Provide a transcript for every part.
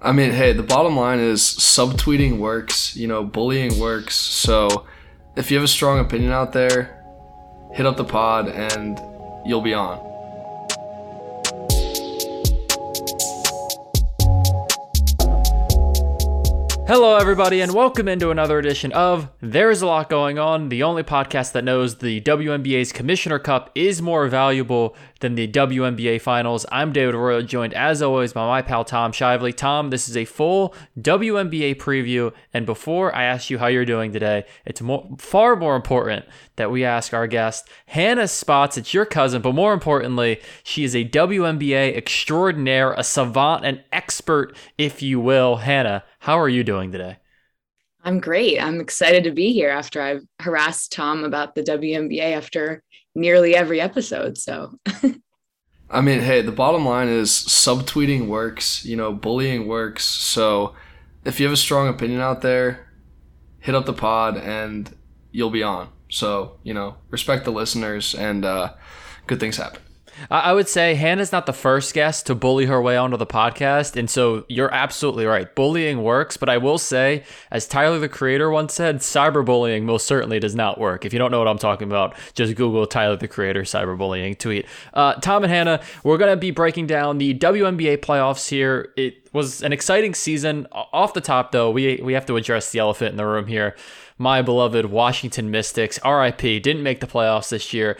I mean, hey, the bottom line is subtweeting works, you know, bullying works. So if you have a strong opinion out there, hit up the pod and you'll be on. Hello, everybody, and welcome into another edition of There's a Lot Going On, the only podcast that knows the WNBA's Commissioner Cup is more valuable than the WNBA Finals. I'm David Royal, joined as always by my pal Tom Shively. Tom, this is a full WNBA preview, and before I ask you how you're doing today, it's more, far more important that we ask our guest, Hannah Spots, It's your cousin, but more importantly, she is a WNBA extraordinaire, a savant, an expert, if you will. Hannah, how are you doing today? I'm great. I'm excited to be here after I've harassed Tom about the WNBA after nearly every episode. So, I mean, hey, the bottom line is subtweeting works, you know, bullying works. So, if you have a strong opinion out there, hit up the pod and you'll be on. So, you know, respect the listeners and uh, good things happen. I would say Hannah's not the first guest to bully her way onto the podcast. And so you're absolutely right. Bullying works. But I will say, as Tyler the Creator once said, cyberbullying most certainly does not work. If you don't know what I'm talking about, just Google Tyler the Creator cyberbullying tweet. Uh, Tom and Hannah, we're going to be breaking down the WNBA playoffs here. It was an exciting season. Off the top, though, we, we have to address the elephant in the room here my beloved Washington Mystics, RIP, didn't make the playoffs this year.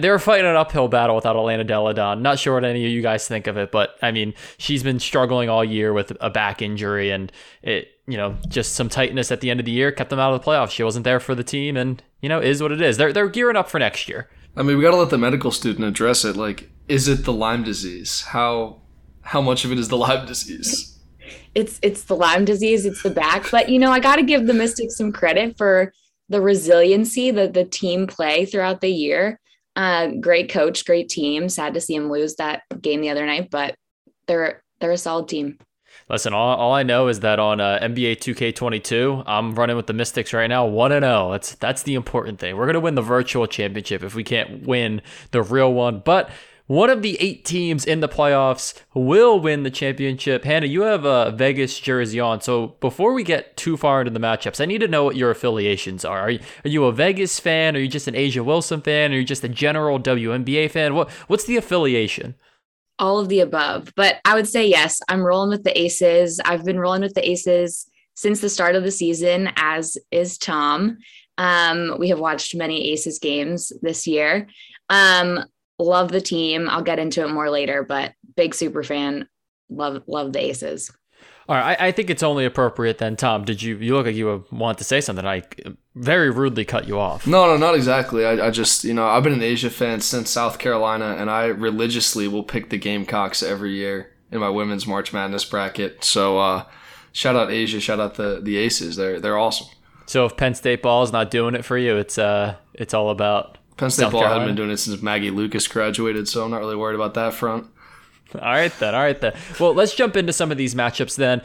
They're fighting an uphill battle without Delle Donne. Not sure what any of you guys think of it, but I mean, she's been struggling all year with a back injury and it, you know, just some tightness at the end of the year kept them out of the playoffs. She wasn't there for the team and, you know, is what it is. They're, they're gearing up for next year. I mean, we got to let the medical student address it. Like, is it the Lyme disease? How how much of it is the Lyme disease? It's it's the Lyme disease, it's the back. But you know, I got to give the Mystics some credit for the resiliency that the team play throughout the year. Uh, great coach, great team. Sad to see him lose that game the other night, but they're they're a solid team. Listen, all, all I know is that on uh, NBA 2K22, I'm running with the Mystics right now, one and zero. Oh. That's that's the important thing. We're gonna win the virtual championship if we can't win the real one, but one of the eight teams in the playoffs will win the championship. Hannah, you have a Vegas jersey on. So before we get too far into the matchups, I need to know what your affiliations are. Are you, are you a Vegas fan? Are you just an A'ja Wilson fan? Are you just a general WNBA fan? What What's the affiliation? All of the above. But I would say yes, I'm rolling with the Aces. I've been rolling with the Aces since the start of the season, as is Tom. Um, we have watched many Aces games this year. Um, love the team. I'll get into it more later, but big super fan. Love love the Aces. All right, I, I, think it's only appropriate then, Tom. Did you you look like you want to say something? I very rudely cut you off. No, no, not exactly. I, I just you know I've been an A'ja fan since South Carolina, and I religiously will pick the Gamecocks every year in my women's March Madness bracket. So uh, shout out A'ja, shout out the the Aces. They're they're awesome. So if Penn State ball is not doing it for you, it's uh it's all about Penn State South ball Carolina. been doing it since Maggie Lucas graduated, so I'm not really worried about that front. All right then. All right then. Well, let's jump into some of these matchups then.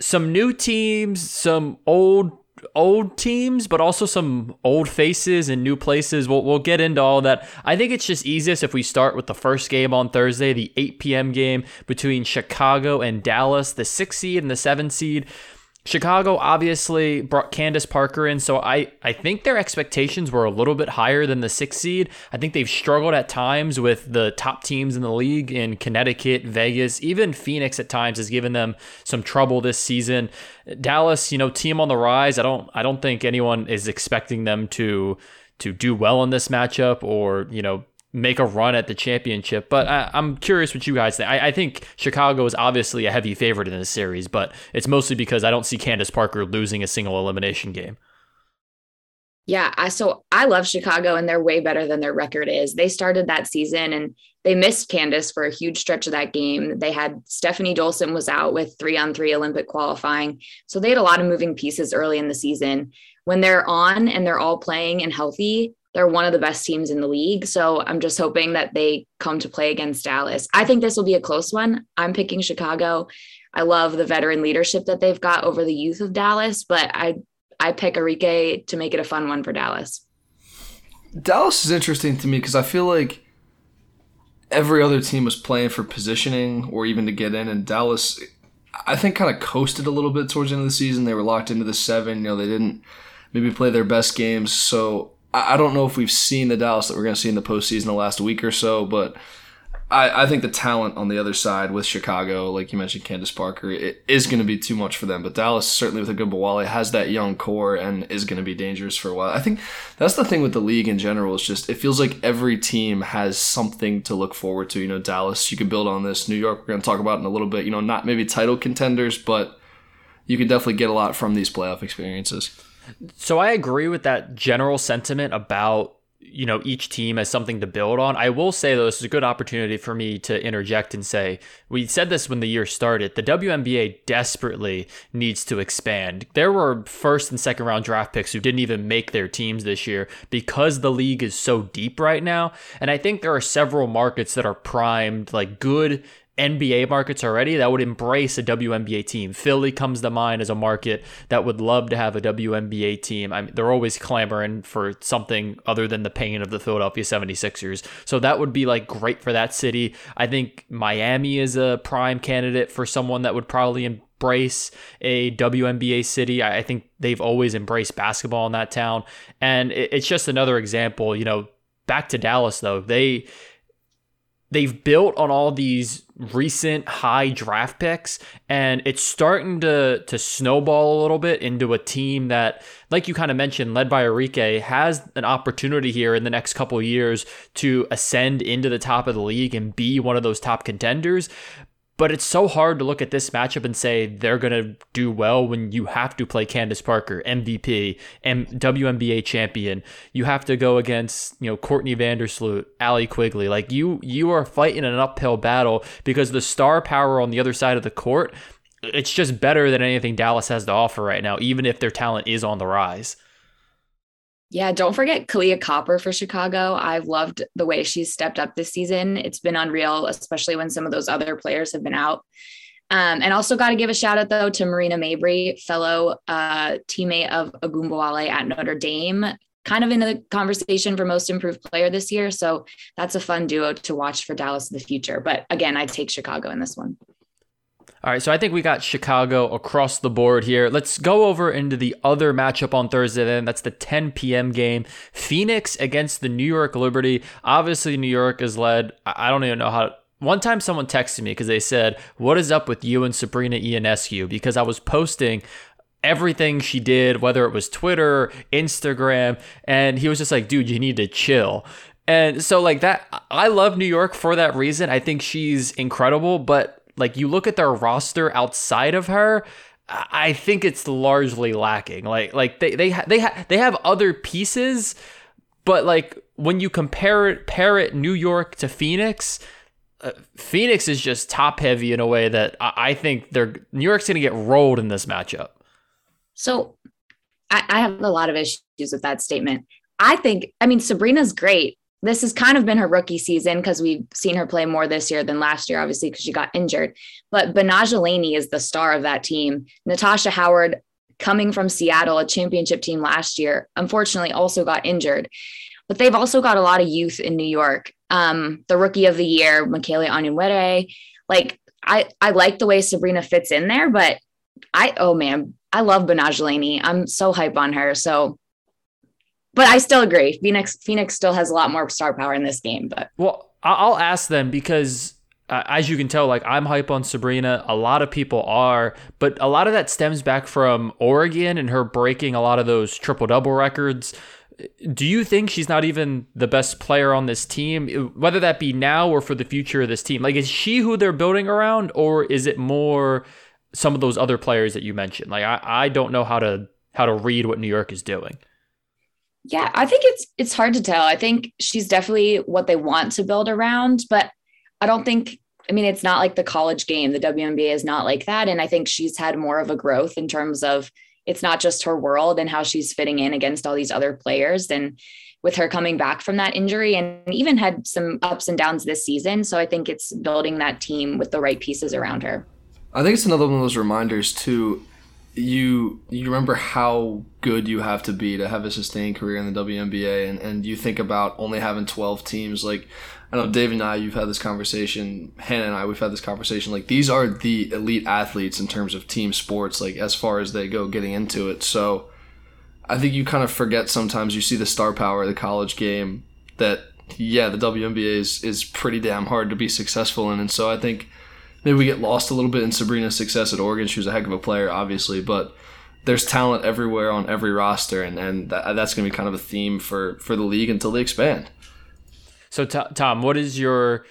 Some new teams, some old old teams, but also some old faces and new places. We'll we'll get into all that. I think it's just easiest if we start with the first game on Thursday, the 8 p.m. game between Chicago and Dallas, the six seed and the seven seed. Chicago obviously brought Candace Parker in, so I, I think their expectations were a little bit higher than the six seed. I think they've struggled at times with the top teams in the league in Connecticut, Vegas, even Phoenix at times has given them some trouble this season. Dallas, you know, team on the rise. I don't I don't think anyone is expecting them to to do well in this matchup or you know make a run at the championship. But I, am curious what you guys think. I, I, think Chicago is obviously a heavy favorite in this series, but it's mostly because I don't see Candace Parker losing a single elimination game. Yeah, I so I love Chicago and they're way better than their record is. They started that season and they missed Candace for a huge stretch of that game. They had Stephanie Dolson was out with three on three Olympic qualifying. So they had a lot of moving pieces early in the season. When they're on and they're all playing and healthy, they're one of the best teams in the league. So I'm just hoping that they come to play against Dallas. I think this will be a close one. I'm picking Chicago. I love the veteran leadership that they've got over the youth of Dallas, but I I pick Arike to make it a fun one for Dallas. Dallas is interesting to me because I feel like every other team was playing for positioning or even to get in, and Dallas I think kind of coasted a little bit towards the end of the season. They were locked into the seven. You know, they didn't maybe play their best games. So I, don't know if we've seen the Dallas that we're going to see in the postseason the last week or so, but I, I think the talent on the other side with Chicago, like you mentioned, Candace Parker, it is going to be too much for them. But Dallas, certainly with Ogunbowale, has that young core and is going to be dangerous for a while. I think that's the thing with the league in general. Is just it feels like every team has something to look forward to. You know, Dallas, you can build on this. New York, we're going to talk about in a little bit. You know, not maybe title contenders, but you can definitely get a lot from these playoff experiences. So I agree with that general sentiment about you know each team as something to build on. I will say though, this is a good opportunity for me to interject and say we said this when the year started. The WNBA desperately needs to expand. There were first and second round draft picks who didn't even make their teams this year because the league is so deep right now. And I think there are several markets that are primed, like good NBA markets already that would embrace a WNBA team. Philly comes to mind as a market that would love to have a WNBA team. I mean, they're always clamoring for something other than the pain of the Philadelphia 76ers. So that would be like great for that city. I think Miami is a prime candidate for someone that would probably embrace a WNBA city. I think they've always embraced basketball in that town. And it's just another example, you know, back to Dallas though. They they've built on all these recent high draft picks and it's starting to to snowball a little bit into a team that like you kind of mentioned led by Arike has an opportunity here in the next couple years to ascend into the top of the league and be one of those top contenders but it's so hard to look at this matchup and say they're going to do well when you have to play Candace Parker, MVP, and WNBA champion. You have to go against, you know, Courtney Vandersloot, Allie Quigley. Like you you are fighting an uphill battle because the star power on the other side of the court, it's just better than anything Dallas has to offer right now, even if their talent is on the rise. Yeah, don't forget Kahleah Copper for Chicago. I've loved the way she's stepped up this season. It's been unreal, especially when some of those other players have been out. Um, and also got to give a shout out though to Marina Mabrey, fellow uh, teammate of Ogunbowale at Notre Dame, kind of in the conversation for most improved player this year. So that's a fun duo to watch for Dallas in the future. But again, I take Chicago in this one. All right, so I think we got Chicago across the board here. Let's go over into the other matchup on Thursday then. That's the 10 p.m. game. Phoenix against the New York Liberty. Obviously, New York is led. I don't even know how. One time someone texted me because they said, What is up with you and Sabrina Ionescu? Because I was posting everything she did, whether it was Twitter, Instagram, and he was just like, dude, you need to chill. And so, like that, I love New York for that reason. I think she's incredible, but like you look at their roster outside of her, I think it's largely lacking. Like like they they ha- they ha- they have other pieces, but like when you compare it pair it New York to Phoenix, uh, Phoenix is just top heavy in a way that I, I think they're New York's going to get rolled in this matchup. So I, I have a lot of issues with that statement. I think I mean Sabrina's great, this has kind of been her rookie season because we've seen her play more this year than last year, obviously, because she got injured. But Betnijah Laney is the star of that team. Natasha Howard, coming from Seattle, a championship team last year, unfortunately also got injured. But they've also got a lot of youth in New York. Um, the rookie of the year, Michaela Onyenwere. Like, I, I like the way Sabrina fits in there, but I, oh man, I love Betnijah Laney. I'm so hype on her. So but I still agree. Phoenix Phoenix still has a lot more star power in this game. But well, I'll ask them because uh, as you can tell, like I'm hype on Sabrina. A lot of people are, but a lot of that stems back from Oregon and her breaking a lot of those triple double records. Do you think she's not even the best player on this team, whether that be now or for the future of this team? Like, is she who they're building around, or is it more some of those other players that you mentioned? Like, I, I don't know how to how to read what New York is doing. Yeah, I think it's it's hard to tell. I think she's definitely what they want to build around, but I don't think I mean it's not like the college game. The WNBA is not like that and I think she's had more of a growth in terms of it's not just her world and how she's fitting in against all these other players and with her coming back from that injury and even had some ups and downs this season, so I think it's building that team with the right pieces around her. I think it's another one of those reminders too you you remember how good you have to be to have a sustained career in the WNBA and, and you think about only having 12 teams like I know Dave and I, you've had this conversation. Hannah and I, we've had this conversation. Like these are the elite athletes in terms of team sports, like as far as they go getting into it. So I think you kind of forget sometimes. You see the star power of the college game that yeah, the WNBA is is pretty damn hard to be successful in, and so I think maybe we get lost a little bit in Sabrina's success at Oregon. She was a heck of a player, obviously, but there's talent everywhere on every roster, and and that, that's going to be kind of a theme for for the league until they expand. So, Tom, what is your?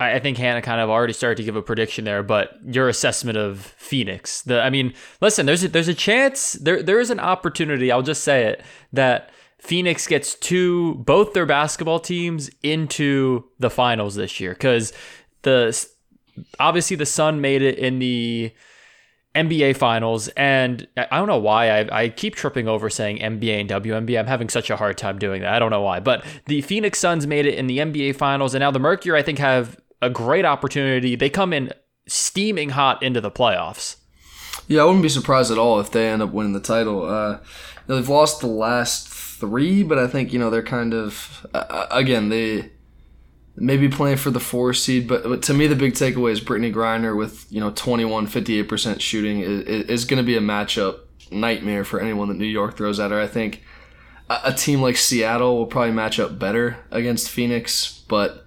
I think Hannah kind of already started to give a prediction there, but your assessment of Phoenix. The, I mean, listen, there's a, there's a chance there there is an opportunity. I'll just say it that Phoenix gets two both their basketball teams into the finals this year because the obviously the Sun made it in the NBA finals, and I don't know why I, I keep tripping over saying NBA and WNBA. I'm having such a hard time doing that. I don't know why, but the Phoenix Suns made it in the NBA finals, and now the Mercury I think have a great opportunity. They come in steaming hot into the playoffs. Yeah, I wouldn't be surprised at all if they end up winning the title. Uh, they've lost the last three, but I think you know they're kind of uh, uh again they maybe playing for the four seed. But, but to me, the big takeaway is Brittney Griner with you know 21, 58 percent shooting is, is going to be a matchup nightmare for anyone that New York throws at her. I think a, a team like Seattle will probably match up better against Phoenix, but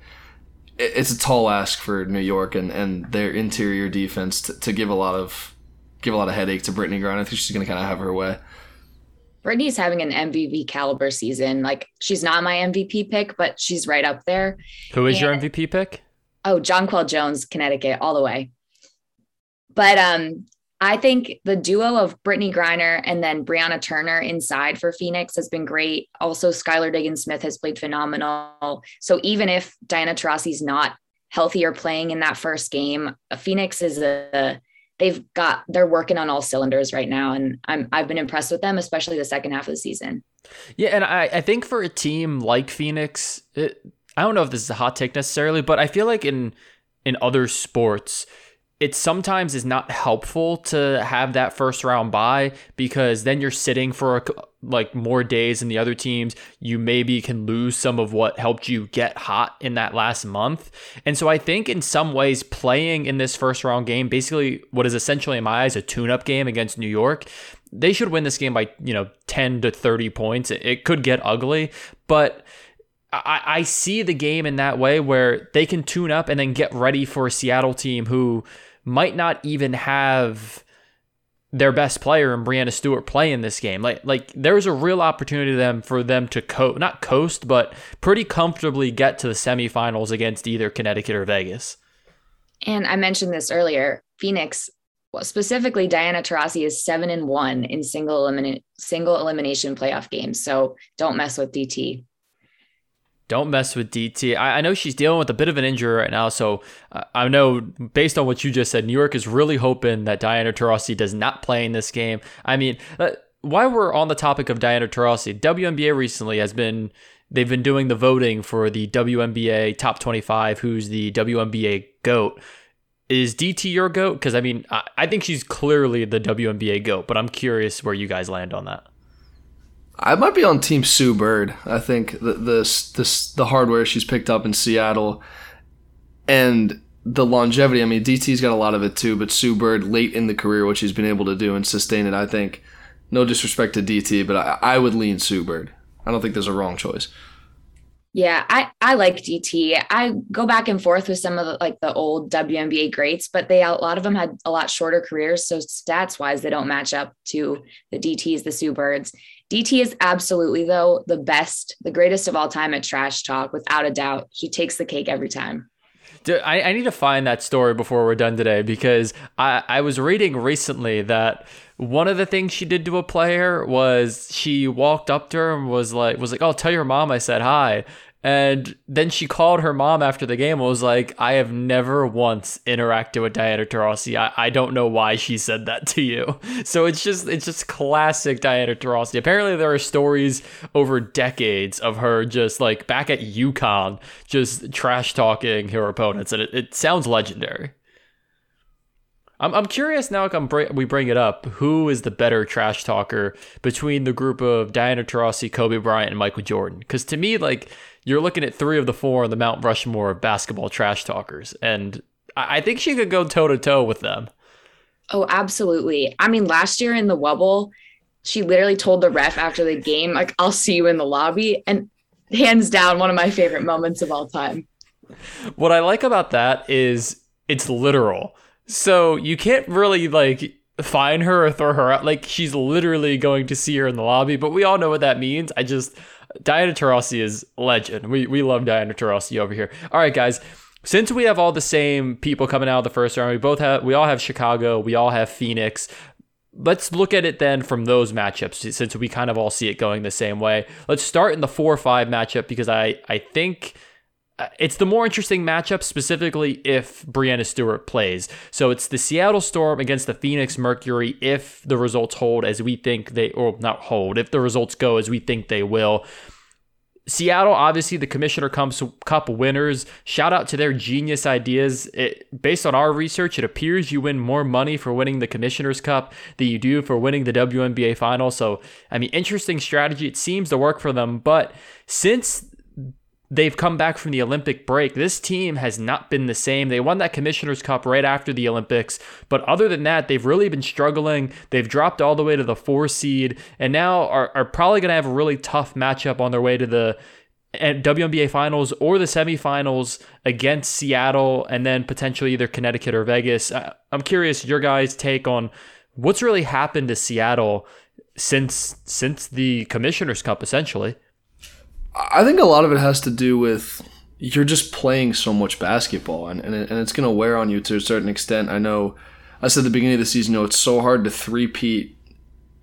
it, it's a tall ask for New York and, and their interior defense to, to give a lot of give a lot of headache to Brittney Griner. I think she's going to kind of have her way. Brittney's having an MVP caliber season. Like she's not my MVP pick, but she's right up there. Who is and, your MVP pick? Oh, Jonquel Jones, Connecticut, all the way. But um, I think the duo of Brittney Griner and then Brianna Turner inside for Phoenix has been great. Also, Skylar Diggins Smith has played phenomenal. So even if Diana Taurasi's not healthy or playing in that first game, Phoenix is a they've got they're working on all cylinders right now and I'm I've been impressed with them especially the second half of the season. Yeah, and I I think for a team like Phoenix, it, I don't know if this is a hot take necessarily, but I feel like in in other sports it sometimes is not helpful to have that first round bye because then you're sitting for a, like more days than the other teams. You maybe can lose some of what helped you get hot in that last month. And so I think in some ways playing in this first round game, basically what is essentially in my eyes a tune up game against New York, they should win this game by, you know, 10 to 30 points. It could get ugly, but I, I see the game in that way where they can tune up and then get ready for a Seattle team who might not even have their best player and Breanna Stewart play in this game. Like like there's a real opportunity to them for them to co not coast, but pretty comfortably get to the semifinals against either Connecticut or Vegas. And I mentioned this earlier. Phoenix, specifically Diana Taurasi is seven and one in single eliminate single elimination playoff games. So don't mess with DT. Don't mess with DT. I, I, know she's dealing with a bit of an injury right now, so uh, I know based on what you just said, New York is really hoping that Diana Taurasi does not play in this game. I mean, uh, while we're on the topic of Diana Taurasi, WNBA recently has been they've been doing the voting for the WNBA top 25, who's the WNBA goat. Is DT your goat? Because I mean, I, I think she's clearly the WNBA goat, but I'm curious where you guys land on that. I might be on Team Sue Bird. I think the this this the hardware she's picked up in Seattle, and the longevity. I mean, DT's got a lot of it too, but Sue Bird late in the career, what she's been able to do and sustain it. I think, no disrespect to DT, but I, I would lean Sue Bird. I don't think there's a wrong choice. Yeah, I, I like DT. I go back and forth with some of the like the old WNBA greats, but they a lot of them had a lot shorter careers. So stats wise, they don't match up to the DTs, the Sue Birds. DT is absolutely, though, the best, the greatest of all time at trash talk, without a doubt. He takes the cake every time. Dude, I, I need to find that story before we're done today because I, I was reading recently that one of the things she did to a player was she walked up to her and was like was like, Oh, tell your mom I said hi. And then she called her mom after the game and was like, I have never once interacted with Diana Taurasi. I, I don't know why she said that to you. So it's just it's just classic Diana Taurasi. Apparently there are stories over decades of her just like back at UConn, just trash talking her opponents, and it, it sounds legendary. I'm, I'm curious now. I'm br- we bring it up. Who is the better trash talker between the group of Diana Taurasi, Kobe Bryant, and Michael Jordan? Because to me, like you're looking at three of the four on the Mount Rushmore of basketball trash talkers, and I, I think she could go toe to toe with them. Oh, absolutely. I mean, last year in the Wubble, she literally told the ref after the game, like, "I'll see you in the lobby," and hands down, one of my favorite moments of all time. What I like about that is it's literal. So you can't really like find her or throw her out. Like she's literally going to see her in the lobby, but we all know what that means. I just Diana Taurasi is legend. We we love Diana Taurasi over here. All right, guys. Since we have all the same people coming out of the first round, we both have we all have Chicago, we all have Phoenix. Let's look at it then from those matchups since we kind of all see it going the same way. Let's start in the 4-5 matchup because I I think Uh, it's the more interesting matchup, specifically if Breanna Stewart plays. So it's the Seattle Storm against the Phoenix Mercury if the results hold as we think they, or not hold, if the results go as we think they will. Seattle, obviously, the Commissioner Cup winners. Shout out to their genius ideas. It, based on our research, it appears you win more money for winning the Commissioner's Cup than you do for winning the WNBA final. So, I mean, interesting strategy. It seems to work for them. But since they've come back from the Olympic break. This team has not been the same. They won that Commissioner's Cup right after the Olympics, but other than that, they've really been struggling. They've dropped all the way to the four seed, and now are, are probably going to have a really tough matchup on their way to the eh, WNBA finals or the semifinals against Seattle and then potentially either Connecticut or Vegas. I'm curious your guys' take on what's really happened to Seattle since since the Commissioner's Cup essentially. I think a lot of it has to do with you're just playing so much basketball, and, and, it, and it's going to wear on you to a certain extent. I know I said at the beginning of the season, you know, it's so hard to three-peat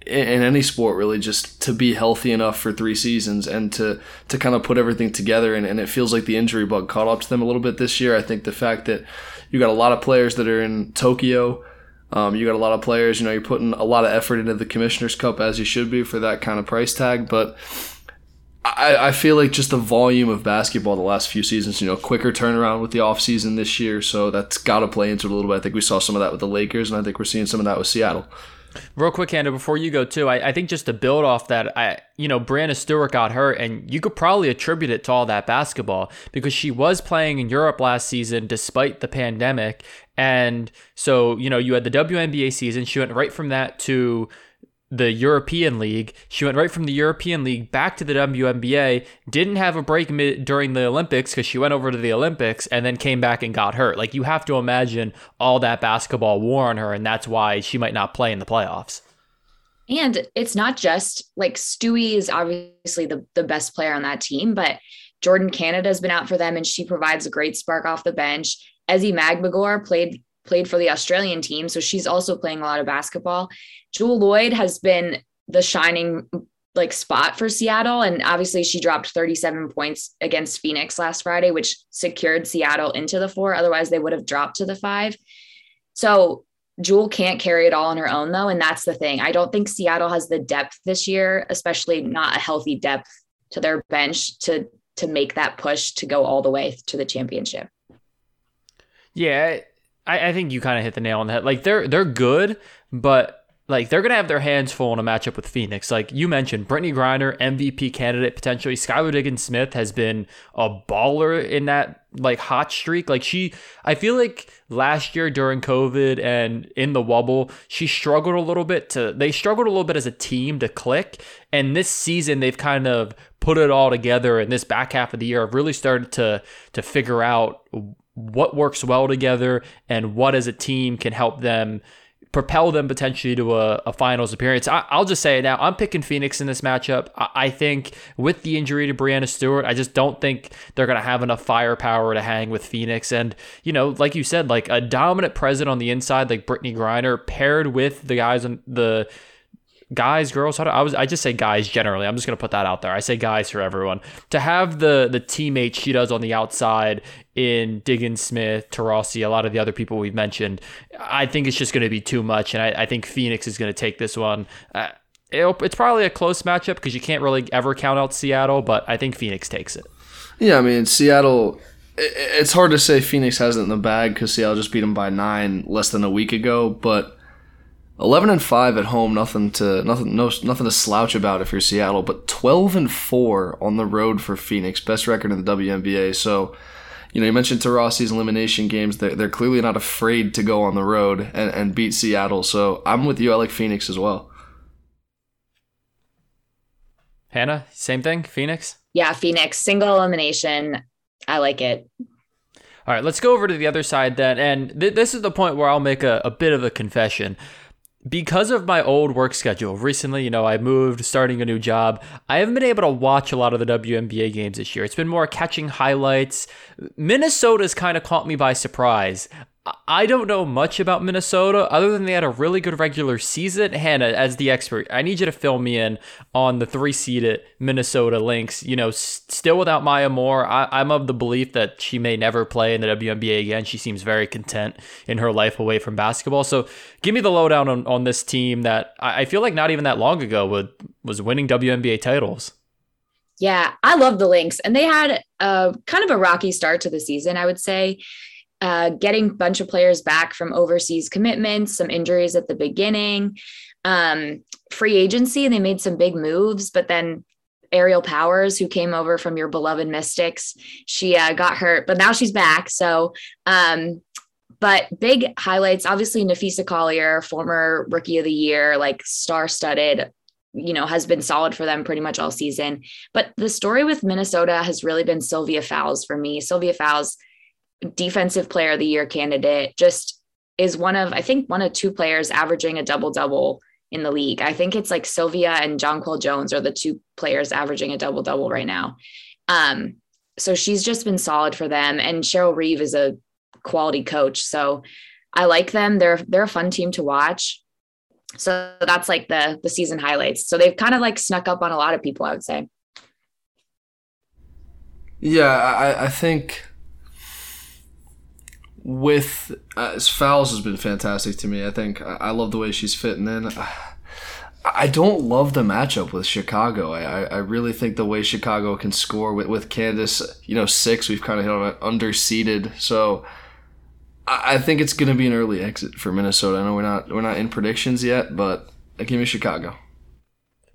in, in any sport, really, just to be healthy enough for three seasons and to, to kind of put everything together. And, and it feels like the injury bug caught up to them a little bit this year. I think the fact that you got a lot of players that are in Tokyo. Um, you got a lot of players, you know, you're putting a lot of effort into the Commissioner's Cup as you should be for that kind of price tag. But I, I feel like just the volume of basketball the last few seasons, you know, quicker turnaround with the offseason this year. So that's got to play into it a little bit. I think we saw some of that with the Lakers, and I think we're seeing some of that with Seattle. Real quick, Hannah, before you go too, I, I think just to build off that, I you know, Breanna Stewart got hurt, and you could probably attribute it to all that basketball because she was playing in Europe last season despite the pandemic. And so, you know, you had the WNBA season. She went right from that to the European League. She went right from the European League back to the WNBA, didn't have a break mid- during the Olympics because she went over to the Olympics and then came back and got hurt. Like, you have to imagine all that basketball wore on her, and that's why she might not play in the playoffs. And it's not just like Stewie is obviously the, the best player on that team, but Jordan Canada has been out for them and she provides a great spark off the bench. Ezi Magbegor played played for the Australian team, so she's also playing a lot of basketball. Jewell Lloyd has been the shining like spot for Seattle. And obviously she dropped 37 points against Phoenix last Friday, which secured Seattle into the four. Otherwise they would have dropped to the five. So Jewell can't carry it all on her own though. And that's the thing. I don't think Seattle has the depth this year, especially not a healthy depth to their bench to to make that push to go all the way to the championship. Yeah, I, I think you kind of hit the nail on the head. Like they're they're good, but like they're gonna have their hands full in a matchup with Phoenix. Like you mentioned, Brittney Griner, MVP candidate potentially. Skylar Diggins Smith has been a baller in that like hot streak. Like she, I feel like last year during COVID and in the Wubble, she struggled a little bit to. They struggled a little bit as a team to click, and this season they've kind of put it all together. And this back half of the year, have really started to to figure out what works well together and what as a team can help them propel them potentially to a, a finals appearance. I, will just say it now. I'm picking Phoenix in this matchup. I, I, think with the injury to Breanna Stewart, I just don't think they're going to have enough firepower to hang with Phoenix. And, you know, like you said, like a dominant presence on the inside, like Brittney Griner, paired with the guys on the guys, girls. How do, I was I just say guys generally. I'm just gonna put that out there. I say guys for everyone. To have the the teammates she does on the outside in Diggins Smith, Taurasi, a lot of the other people we've mentioned, I think it's just gonna be too much, and I, I think Phoenix is gonna take this one. Uh, it's probably a close matchup because you can't really ever count out Seattle, but I think Phoenix takes it. Yeah, I mean Seattle it's hard to say Phoenix has it in the bag because Seattle just beat them by nine less than a week ago. But eleven and five at home, nothing to nothing no nothing to slouch about if you're Seattle. But twelve and four on the road for Phoenix, best record in the WNBA. So. You know, you mentioned Taurasi's elimination games. They're, they're clearly not afraid to go on the road and, and beat Seattle. So I'm with you. I like Phoenix as well. Hannah, same thing. Phoenix. Yeah, Phoenix single elimination. I like it. All right, let's go over to the other side then. And th- this is the point where I'll make a, a bit of a confession. Because of my old work schedule, recently, you know, I moved, starting a new job. I haven't been able to watch a lot of the WNBA games this year. It's been more catching highlights. Minnesota's kind of caught me by surprise. I don't know much about Minnesota other than they had a really good regular season. Hannah, as the expert, I need you to fill me in on the three seeded Minnesota Lynx. You know, s- still without Maya Moore, I- am of the belief that she may never play in the WNBA again. She seems very content in her life away from basketball. So give me the lowdown on, on this team that I, I feel like not even that long ago would, was winning WNBA titles. Yeah, I love the Lynx. And they had a kind of a rocky start to the season, I would say uh, getting a bunch of players back from overseas commitments, some injuries at the beginning, um, free agency, they made some big moves. But then Aerial Powers, who came over from your beloved Mystics, she uh, got hurt, but now she's back. So, um, but big highlights obviously, Napheesa Collier, former rookie of the year, like star studded, you know, has been solid for them pretty much all season. But the story with Minnesota has really been Sylvia Fowles for me. Sylvia Fowles defensive player of the year candidate, just is one of, I think, one of two players averaging a double double in the league. I think it's like Sylvia and Jonquel Jones are the two players averaging a double double right now. Um, so she's just been solid for them. And Cheryl Reeve is a quality coach. So I like them. They're they're a fun team to watch. So that's like the the season highlights. So they've kind of like snuck up on a lot of people, I would say. Yeah, I, I think with uh, Fowles has been fantastic to me. I think I love the way she's fitting in. I don't love the matchup with Chicago. I, I really think the way Chicago can score with, with Candace, you know, six, we've kind of hit on underseeded. So I, I think it's going to be an early exit for Minnesota. I know we're not we're not in predictions yet, but I give me Chicago.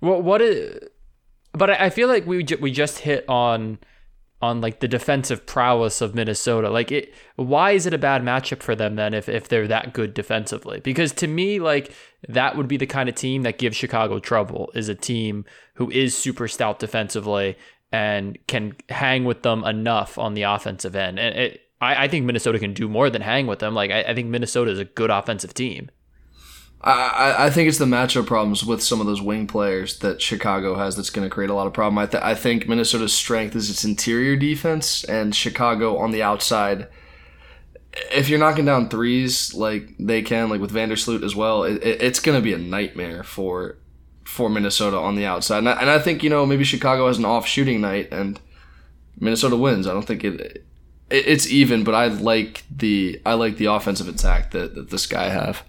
Well, what is? But I feel like we we just hit on on like the defensive prowess of Minnesota. Like it why is it a bad matchup for them then if if they're that good defensively? Because to me like that would be the kind of team that gives Chicago trouble is a team who is super stout defensively and can hang with them enough on the offensive end. And it, I, I think Minnesota can do more than hang with them. Like I, I think Minnesota is a good offensive team. I, I think it's the matchup problems with some of those wing players that Chicago has that's going to create a lot of problem. I, th- I think Minnesota's strength is its interior defense, and Chicago on the outside. If you're knocking down threes like they can, like with Vandersloot as well, it, it, it's going to be a nightmare for for Minnesota on the outside. And I, and I think you know maybe Chicago has an off shooting night and Minnesota wins. I don't think it, it it's even, but I like the I like the offensive attack that, that this guy have.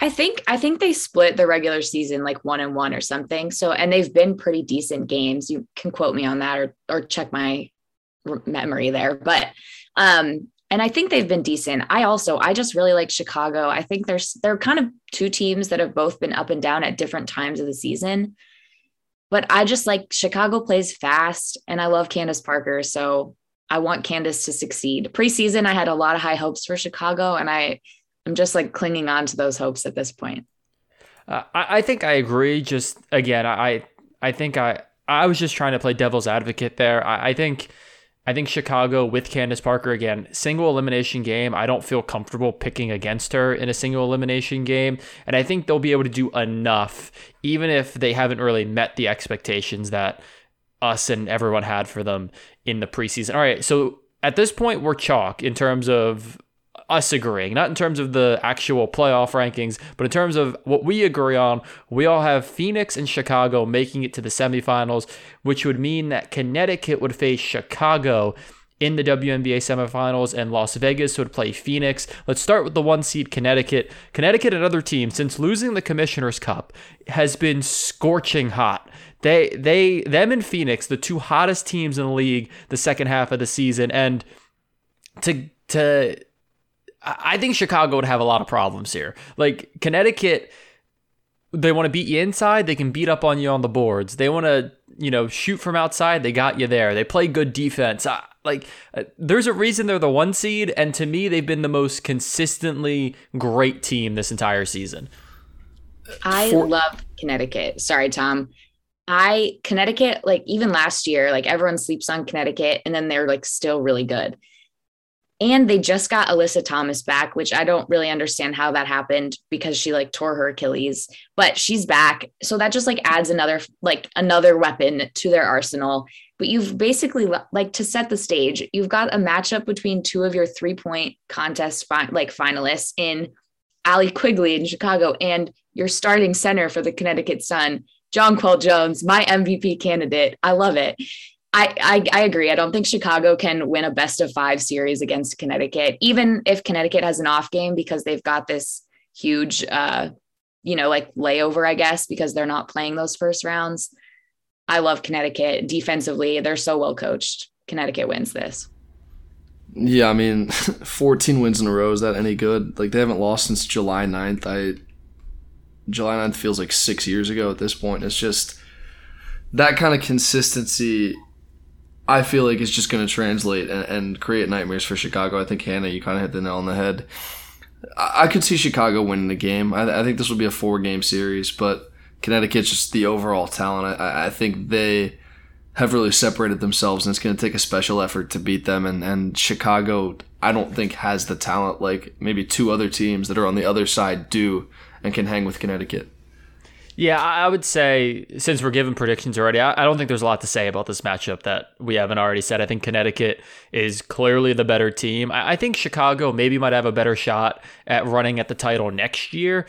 I think I think they split the regular season like one and one or something. So and they've been pretty decent games. You can quote me on that or or check my memory there. But um and I think they've been decent. I also I just really like Chicago. I think there's they're kind of two teams that have both been up and down at different times of the season. But I just like Chicago plays fast and I love Candace Parker. So I want Candace to succeed. Preseason, I had a lot of high hopes for Chicago and I I'm just like clinging on to those hopes at this point. Uh, I, I think I agree. Just again, I I think I I was just trying to play devil's advocate there. I, I think I think Chicago with Candace Parker again, single elimination game. I don't feel comfortable picking against her in a single elimination game, and I think they'll be able to do enough, even if they haven't really met the expectations that us and everyone had for them in the preseason. All right, so at this point we're chalk in terms of us agreeing, not in terms of the actual playoff rankings, but in terms of what we agree on. We all have Phoenix and Chicago making it to the semifinals, which would mean that Connecticut would face Chicago in the WNBA semifinals, and Las Vegas would play Phoenix. Let's start with the one seed Connecticut. Connecticut, another team, since losing the Commissioner's Cup, has been scorching hot. They, they, them and Phoenix, the two hottest teams in the league, the second half of the season, and to to I think Chicago would have a lot of problems here. Like Connecticut, they want to beat you inside, they can beat up on you on the boards. They want to, you know, shoot from outside, they got you there. They play good defense. I, like uh, there's a reason they're the one seed and to me they've been the most consistently great team this entire season. I For- love Connecticut. Sorry, Tom. I Connecticut, like even last year, like everyone sleeps on Connecticut and then they're like still really good. And they just got Alyssa Thomas back, which I don't really understand how that happened because she like tore her Achilles, but she's back. So that just like adds another like another weapon to their arsenal. But you've basically like to set the stage, you've got a matchup between two of your three point contest fi- like finalists in Allie Quigley in Chicago and your starting center for the Connecticut Sun, Jonquel Jones, my MVP candidate. I love it. I, I, I agree. I don't think Chicago can win a best of five series against Connecticut, even if Connecticut has an off game because they've got this huge, uh, you know, like layover, I guess, because they're not playing those first rounds. I love Connecticut defensively. They're so well coached. Connecticut wins this. Yeah, I mean, 14 wins in a row. Is that any good? Like, they haven't lost since July 9th. I July 9th feels like six years ago at this point. It's just that kind of consistency I feel like it's just going to translate and, and, create nightmares for Chicago. I think Hannah, you kind of hit the nail on the head. I, I could see Chicago winning the game. I, I, think this will be a four game series, but Connecticut's just the overall talent. I, I think they have really separated themselves, and it's going to take a special effort to beat them. And, and Chicago, I don't think has the talent like maybe two other teams that are on the other side do and can hang with Connecticut. Yeah, I would say since we're given predictions already, I don't think there's a lot to say about this matchup that we haven't already said. I think Connecticut is clearly the better team. I think Chicago maybe might have a better shot at running at the title next year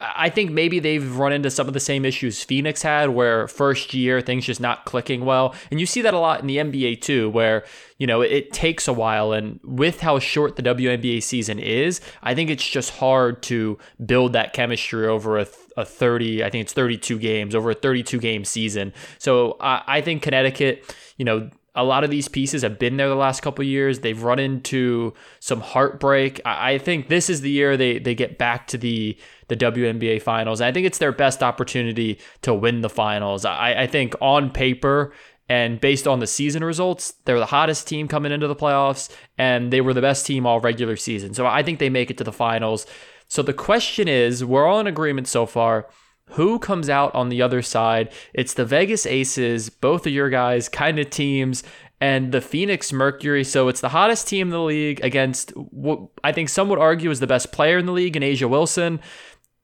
I think maybe they've run into some of the same issues Phoenix had, where first year things just not clicking well. And you see that a lot in the NBA too, where, you know, it takes a while. And with how short the WNBA season is, I think it's just hard to build that chemistry over a, a 30, I think it's 32 games, over a 32 game season. So I, I think Connecticut, you know, a lot of these pieces have been there the last couple years. They've run into some heartbreak. I, think this is the year they they get back to the the WNBA finals. I think it's their best opportunity to win the finals. I, I think on paper and based on the season results, they're the hottest team coming into the playoffs, and they were the best team all regular season. So I think they make it to the finals. So the question is, we're all in agreement so far. Who comes out on the other side? It's the Vegas Aces, both of your guys, kind of teams, and the Phoenix Mercury. So it's the hottest team in the league against what I think some would argue is the best player in the league, and A'ja Wilson.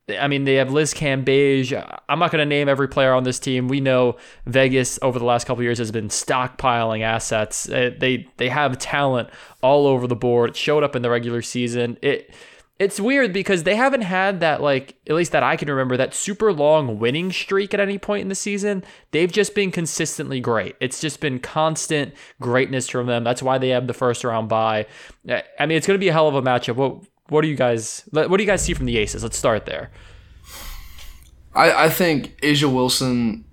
I mean, they have Liz Cambage. I'm not going to name every player on this team. We know Vegas over the last couple years has been stockpiling assets. Uh, they they have talent all over the board. It showed up in the regular season. It it's weird because they haven't had that like at least that I can remember that super long winning streak at any point in the season. They've just been consistently great. It's just been constant greatness from them. That's why they have the first round bye. I mean, it's going to be a hell of a matchup. What what do you guys what do you guys see from the Aces? Let's start there. I I think A'ja Wilson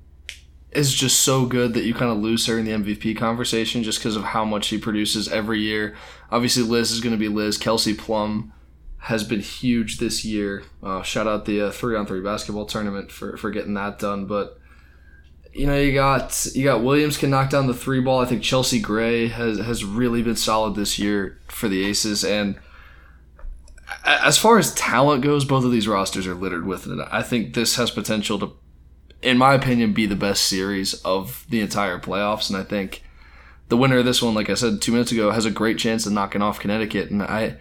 is just so good that you kind of lose her in the MVP conversation just because of how much she produces every year. Obviously, Liz is going to be Liz. Kelsey Plum has been huge this year. Uh, shout out the uh, three on three basketball tournament for, for getting that done. But you know, you got you got Williams can knock down the three ball. I think Chelsea Gray has has really been solid this year for the Aces. And as far as talent goes, both of these rosters are littered with it. I think this has potential to, in my opinion, be the best series of the entire playoffs. And I think the winner of this one, like I said two minutes ago, has a great chance of knocking off Connecticut. And I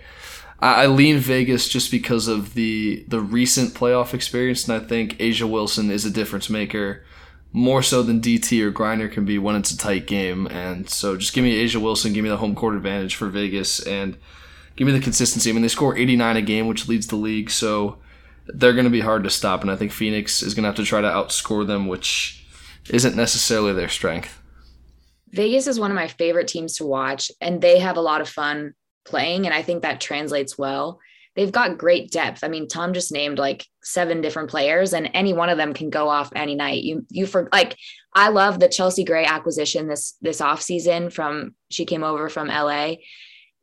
I, I lean Vegas just because of the the recent playoff experience, and I think A'ja Wilson is a difference maker more so than DT or Griner can be when it's a tight game. And so just give me A'ja Wilson, give me the home court advantage for Vegas, and give me the consistency. I mean, they score 89 a game, which leads the league, so they're going to be hard to stop. And I think Phoenix is going to have to try to outscore them, which isn't necessarily their strength. Vegas is one of my favorite teams to watch, and they have a lot of fun playing. And I think that translates well. They've got great depth. I mean, Tom just named like seven different players, and any one of them can go off any night. You you for like I love the Chelsea Gray acquisition this this off season from she came over from LA.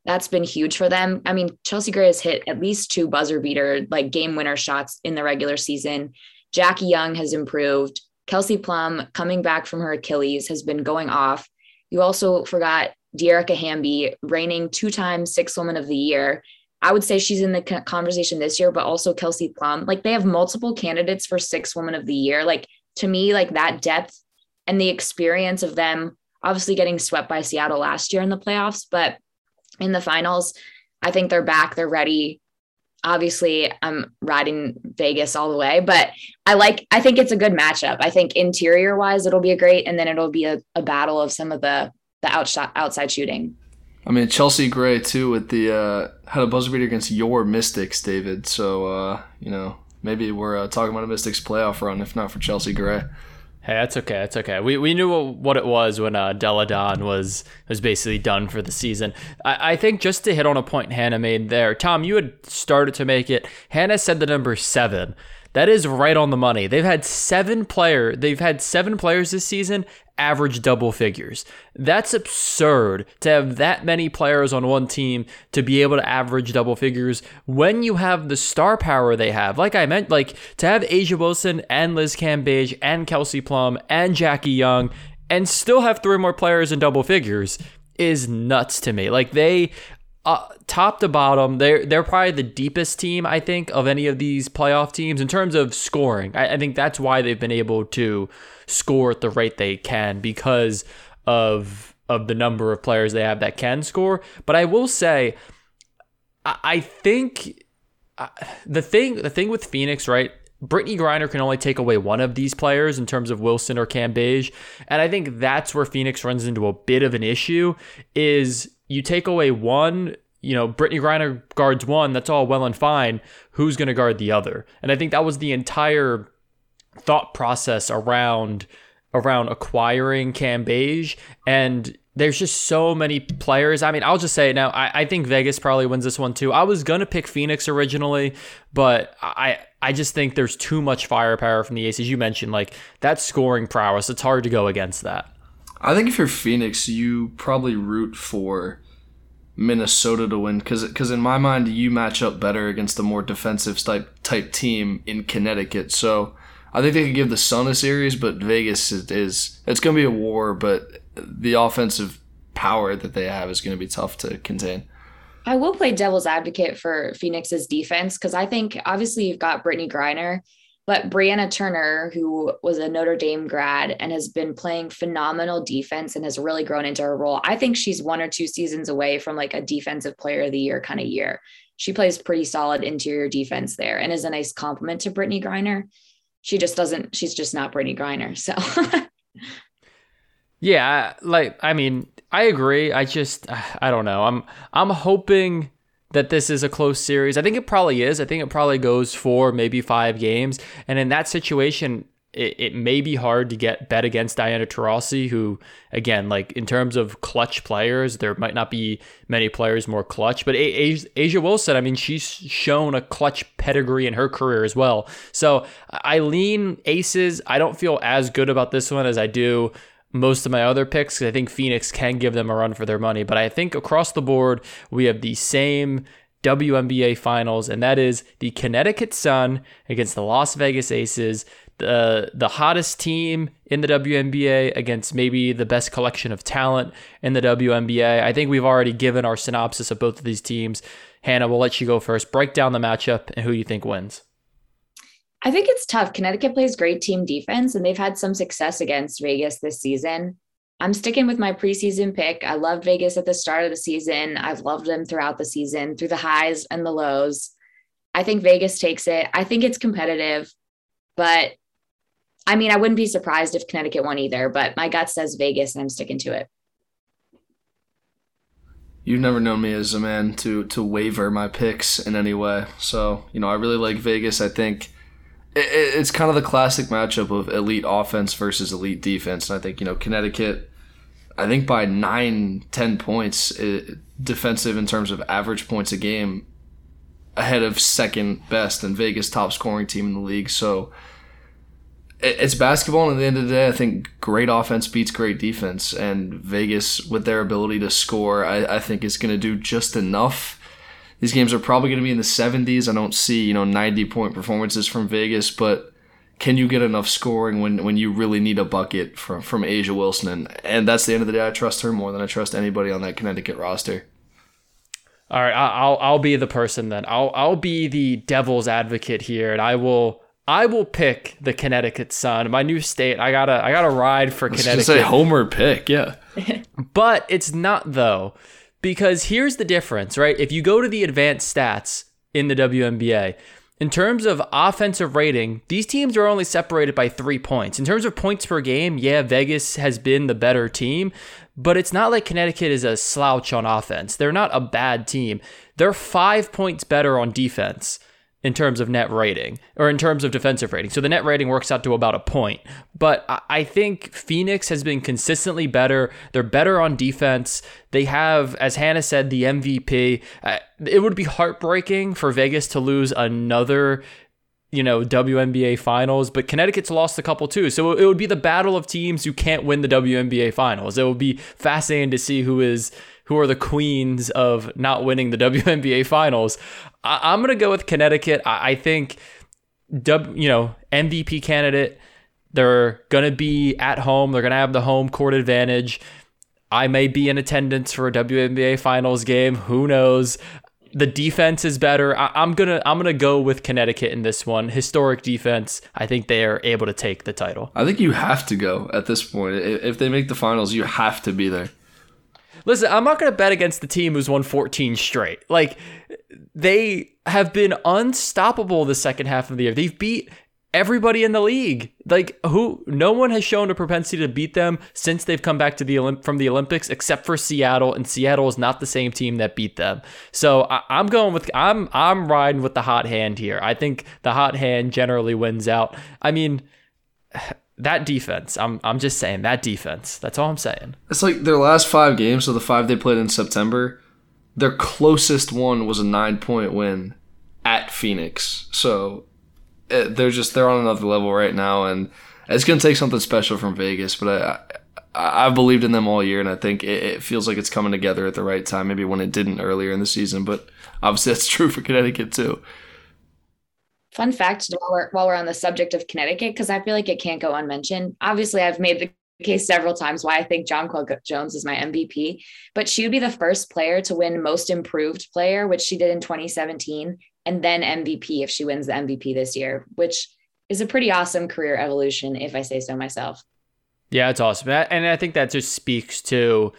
That's been huge for them. I mean, Chelsea Gray has hit at least two buzzer beater, like game winner shots in the regular season. Jackie Young has improved. Kelsey Plum, coming back from her Achilles, has been going off. You also forgot Dearica Hamby, reigning two times Six Woman of the Year. I would say she's in the conversation this year, but also Kelsey Plum. Like they have multiple candidates for Six Woman of the Year. Like to me, like that depth and the experience of them obviously getting swept by Seattle last year in the playoffs, but in the finals, I think they're back. They're ready. Obviously, I'm riding Vegas all the way, but I like, I think it's a good matchup. I think interior wise, it'll be a great, and then it'll be a, a battle of some of the, the outshot, outside shooting. I mean, Chelsea Gray too with the uh, had a buzzer beater against your Mystics, David. So uh, you know maybe we're uh, talking about a Mystics playoff run, if not for Chelsea Gray. Hey, that's okay. That's okay. We, we knew what it was when uh, Delle Donne was was basically done for the season. I, I think just to hit on a point Hannah made there, Tom, you had started to make it. Hannah said the number seven. That is right on the money. They've had seven player. They've had seven players this season average double figures. That's absurd to have that many players on one team to be able to average double figures when you have the star power they have. Like I meant, like to have A'ja Wilson and Liz Cambage and Kelsey Plum and Jackie Young and still have three more players in double figures is nuts to me. Like they uh, top to bottom, they're they're probably the deepest team I think of any of these playoff teams in terms of scoring. I, I think that's why they've been able to score at the rate they can because of of the number of players they have that can score. But I will say, I, I think uh, the thing the thing with Phoenix, right? Brittney Griner can only take away one of these players in terms of Wilson or Cambage. And I think that's where Phoenix runs into a bit of an issue is you take away one, you know, Brittney Griner guards one, that's all well and fine. Who's going to guard the other? And I think that was the entire thought process around around acquiring Cambage and there's just so many players. I mean, I'll just say it now. I, I think Vegas probably wins this one too. I was gonna pick Phoenix originally, but I I just think there's too much firepower from the Aces. You mentioned like that scoring prowess. It's hard to go against that. I think if you're Phoenix, you probably root for Minnesota to win because because in my mind you match up better against a more defensive type type team in Connecticut. So I think they could give the Sun a series, but Vegas is, is it's going to be a war. But the offensive power that they have is going to be tough to contain. I will play devil's advocate for Phoenix's defense because I think obviously you've got Brittney Griner but Brianna Turner, who was a Notre Dame grad and has been playing phenomenal defense and has really grown into her role, I think she's one or two seasons away from like a defensive player of the year kind of year. She plays pretty solid interior defense there and is a nice compliment to Brittney Griner. She just doesn't, she's just not Brittney Griner. So, yeah, like, I mean, I agree. I just, I don't know. I'm, I'm hoping that this is a close series. I think it probably is. I think it probably goes for maybe five games. And in that situation, it, it may be hard to get bet against Diana Taurasi, who, again, like in terms of clutch players, there might not be many players more clutch. But A'ja Wilson, I mean, she's shown a clutch pedigree in her career as well. So I lean aces. I don't feel as good about this one as I do most of my other picks I think Phoenix can give them a run for their money. But I think across the board, we have the same WNBA finals, and that is the Connecticut Sun against the Las Vegas Aces, the the hottest team in the WNBA against maybe the best collection of talent in the WNBA. I think we've already given our synopsis of both of these teams. Hannah, we'll let you go first. Break down the matchup and who you think wins. I think it's tough. Connecticut plays great team defense, and they've had some success against Vegas this season. I'm sticking with my preseason pick. I love Vegas at the start of the season. I've loved them throughout the season, through the highs and the lows. I think Vegas takes it. I think it's competitive, but I mean, I wouldn't be surprised if Connecticut won either, but my gut says Vegas and I'm sticking to it. You've never known me as a man to to waver my picks in any way. So, you know, I really like Vegas. I think it's kind of the classic matchup of elite offense versus elite defense. And I think, you know, Connecticut, I think by nine, ten points defensive in terms of average points a game ahead of second best and Vegas top scoring team in the league. So it's basketball, and at the end of the day, I think great offense beats great defense. And Vegas, with their ability to score, I, I think is going to do just enough. These games are probably going to be in the 70s. I don't see you know 90 point performances from Vegas, but can you get enough scoring when, when you really need a bucket from from A'ja Wilson? And, and that's the end of the day. I trust her more than I trust anybody on that Connecticut roster. All right, I'll I'll be the person then. I'll I'll be the devil's advocate here, and I will I will pick the Connecticut Sun, my new state. I gotta I gotta ride for Connecticut. Say homer pick, yeah. but it's not though, because here's the difference, right? If you go to the advanced stats in the WNBA, in terms of offensive rating, these teams are only separated by three points. In terms of points per game, yeah, Vegas has been the better team, but it's not like Connecticut is a slouch on offense. They're not a bad team. They're five points better on defense in terms of net rating or in terms of defensive rating. So the net rating works out to about a point. But I think Phoenix has been consistently better. They're better on defense. They have, as Hannah said, the MVP. Uh, it would be heartbreaking for Vegas to lose another you know, WNBA finals, but Connecticut's lost a couple too. So it would be the battle of teams who can't win the WNBA finals. It would be fascinating to see who is who are the queens of not winning the WNBA finals. I, am gonna go with Connecticut. I, I think, w, you know, MVP candidate. They're gonna be at home. They're gonna have the home court advantage. I may be in attendance for a WNBA finals game. Who knows? The defense is better. I, am gonna I'm gonna go with Connecticut in this one. Historic defense. I think they are able to take the title. I think you have to go at this point. If they make the finals, you have to be there. Listen, I'm not going to bet against the team who's won 14 straight. Like, they have been unstoppable the second half of the year. They've beat everybody in the league. Like who no one has shown a propensity to beat them since they've come back to the Olymp- from the Olympics except for Seattle and Seattle is not the same team that beat them. So I- I'm going with I'm I'm riding with the hot hand here. I think the hot hand generally wins out. I mean that defense. I'm I'm just saying that defense. That's all I'm saying. It's like their last five games, so the five they played in September, their closest one was a nine point win at Phoenix. So eh, they're just they're on another level right now, and it's gonna take something special from Vegas. But I. I, I've believed in them all year, and I think it, it feels like it's coming together at the right time. Maybe when it didn't earlier in the season, but obviously that's true for Connecticut too. Fun fact while we're, while we're on the subject of Connecticut, because I feel like it can't go unmentioned. Obviously, I've made the case several times why I think John Jonquel Jones is my MVP, but she would be the first player to win most improved player, which she did in 2017, and then MVP if she wins the MVP this year, which is a pretty awesome career evolution, if I say so myself. Yeah, it's awesome. And I think that just speaks to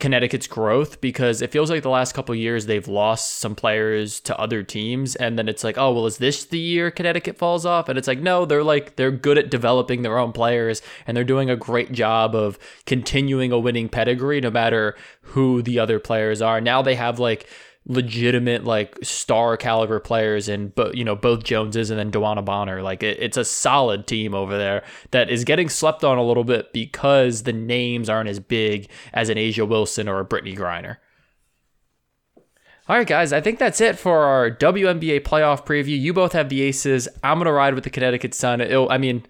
Connecticut's growth because it feels like the last couple years they've lost some players to other teams and then it's like oh well is this the year Connecticut falls off? And it's like no they're like they're good at developing their own players and they're doing a great job of continuing a winning pedigree no matter who the other players are. Now they have like legitimate like star caliber players and but you know both Joneses and then DeWanna Bonner like it, it's a solid team over there that is getting slept on a little bit because the names aren't as big as an A'ja Wilson or a Brittney Griner. All right, guys, I think that's it for our WNBA playoff preview. You both have the Aces. I'm gonna ride with the Connecticut Sun. It'll, I mean,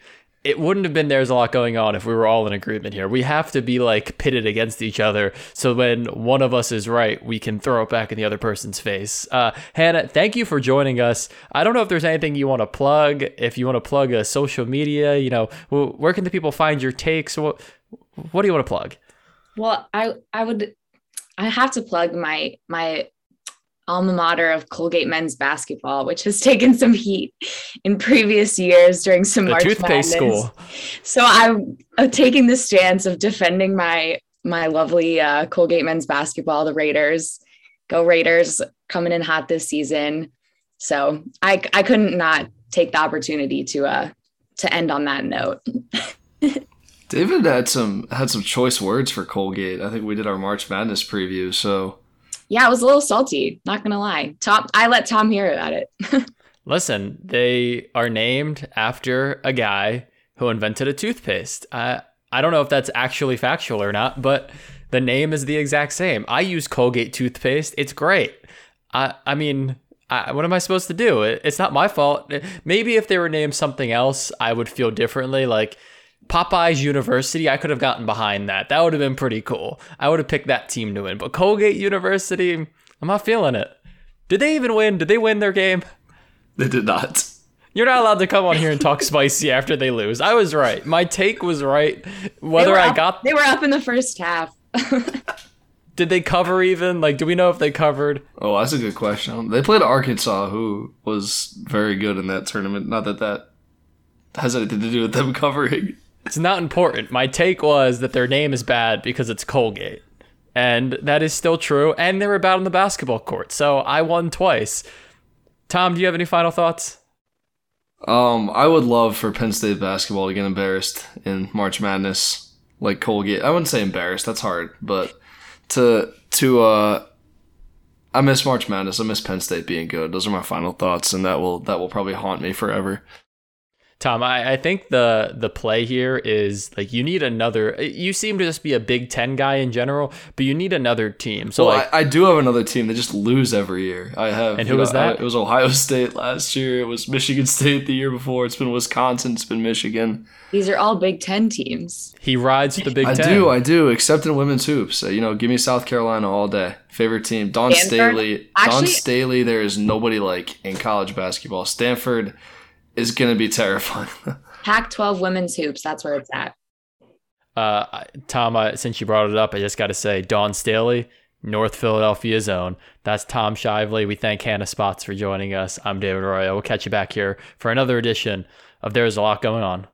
it wouldn't have been there's a lot going on if we were all in agreement here. We have to be like pitted against each other so when one of us is right, we can throw it back in the other person's face. Uh, Hannah, thank you for joining us. I don't know if there's anything you want to plug. If you want to plug a social media, you know, where can the people find your takes? What What do you want to plug? Well, I I would I have to plug my my alma mater of Colgate men's basketball, which has taken some heat in previous years during some the March toothpaste Madness. school. So I'm, I'm taking the stance of defending my my lovely uh, Colgate men's basketball, the Raiders. Go Raiders coming in hot this season. So I I couldn't not take the opportunity to uh to end on that note. David had some had some choice words for Colgate. I think we did our March Madness preview, so yeah, I was a little salty, not gonna lie. Tom I let Tom hear about it. Listen, they are named after a guy who invented a toothpaste. I I don't know if that's actually factual or not, but the name is the exact same. I use Colgate toothpaste. It's great. I I mean, I, what am I supposed to do? It, it's not my fault. Maybe if they were named something else, I would feel differently. Like Popeyes University, I could have gotten behind that. That would have been pretty cool. I would have picked that team to win. But Colgate University, I'm not feeling it. Did they even win? Did they win their game? They did not. You're not allowed to come on here and talk spicy after they lose. I was right. My take was right. Whether I up, got they were up in the first half. did they cover even? Like, do we know if they covered? Oh, that's a good question. They played Arkansas, who was very good in that tournament. Not that that has anything to do with them covering. It's not important. My take was that their name is bad because it's Colgate. And that is still true. And they were bad on the basketball court. So I won twice. Tom, do you have any final thoughts? Um, I would love for Penn State basketball to get embarrassed in March Madness, like Colgate. I wouldn't say embarrassed. That's hard, but to to uh, I miss March Madness. I miss Penn State being good. Those are my final thoughts, and that will that will probably haunt me forever. Tom, I, I think the the play here is like you need another. You seem to just be a Big Ten guy in general, but you need another team. So well, like, I, I, do have another team. They just lose every year. I have. And who was know, that? I, it was Ohio State last year. It was Michigan State the year before. It's been Wisconsin. It's been Michigan. These are all Big Ten teams. He rides the Big I Ten. I do. I do. Except in women's hoops. So, you know, give me South Carolina all day. Favorite team. Dawn Stanford? Staley. Actually, Dawn Staley. There is nobody like in college basketball. Stanford is going to be terrifying. Pac 12 women's hoops. That's where it's at. Uh, Tom, uh, since you brought it up, I just got to say, Dawn Staley, North Philadelphia zone. That's Tom Shively. We thank Hannah Spots for joining us. I'm David Arroyo. We'll catch you back here for another edition of There's a Lot Going On.